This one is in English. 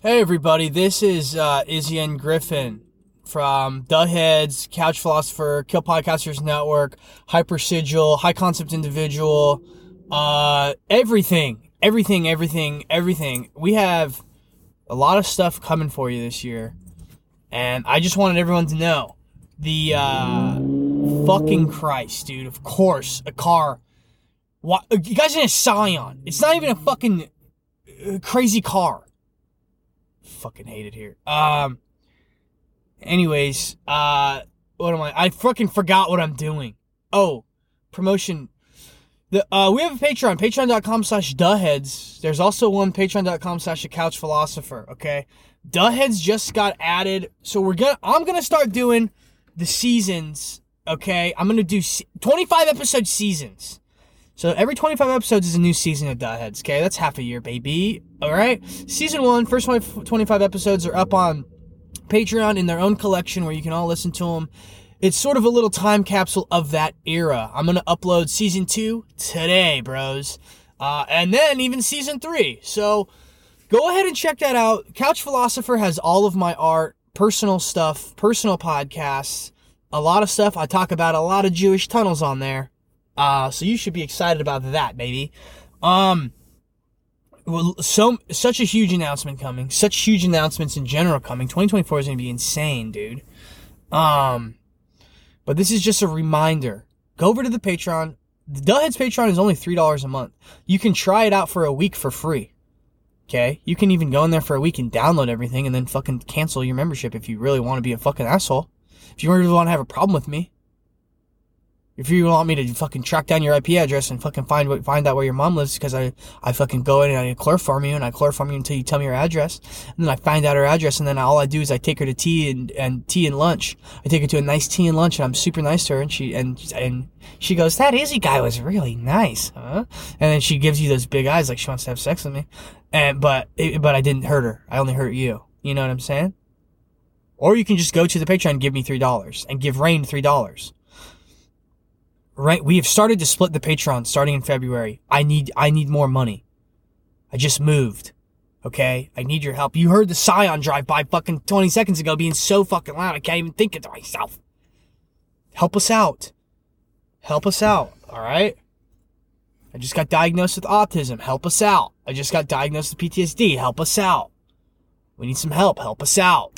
Hey everybody, this is uh, Izzy and Griffin from The Heads, Couch Philosopher, Kill Podcasters Network, Hyper Sigil, High Concept Individual, uh, everything, everything, everything, everything. We have a lot of stuff coming for you this year, and I just wanted everyone to know the uh, fucking Christ, dude. Of course, a car. What you guys in a Scion? It's not even a fucking uh, crazy car fucking hate it here. Um. Anyways, uh, what am I? I fucking forgot what I'm doing. Oh, promotion. The uh, we have a Patreon, patreon.com slash duhheads. There's also one patreon.com slash the couch philosopher. Okay, theheads just got added, so we're gonna. I'm gonna start doing the seasons. Okay, I'm gonna do 25 episode seasons. So every 25 episodes is a new season of Dot okay? That's half a year, baby. All right? Season one, first 25 episodes are up on Patreon in their own collection where you can all listen to them. It's sort of a little time capsule of that era. I'm going to upload season two today, bros. Uh, and then even season three. So go ahead and check that out. Couch Philosopher has all of my art, personal stuff, personal podcasts, a lot of stuff. I talk about a lot of Jewish tunnels on there. Uh, so you should be excited about that, baby. Um, well, so such a huge announcement coming. Such huge announcements in general coming. 2024 is going to be insane, dude. Um, but this is just a reminder. Go over to the Patreon. The Duhheads Patreon is only three dollars a month. You can try it out for a week for free. Okay, you can even go in there for a week and download everything, and then fucking cancel your membership if you really want to be a fucking asshole. If you really want to have a problem with me, if you want me to fucking track down your IP address and fucking find find out where your mom lives, because I, I fucking go in and I chloroform you and I chloroform you until you tell me your address, and then I find out her address, and then all I do is I take her to tea and, and tea and lunch. I take her to a nice tea and lunch, and I'm super nice to her, and she and and she goes, "That Izzy guy was really nice, huh?" And then she gives you those big eyes like she wants to have sex with me, and but but I didn't hurt her. I only hurt you. You know what I'm saying? Or you can just go to the Patreon and give me three dollars and give Rain three dollars right we have started to split the patreon starting in february. I need i need more money. I just moved okay? I need your help. You heard the scion drive by fucking 20 seconds ago being so fucking loud i can't even think it to myself. Help us out. Help us out all right? I just got diagnosed with autism. Help us out. I just got diagnosed with ptsd help us out. We need some help. Help us out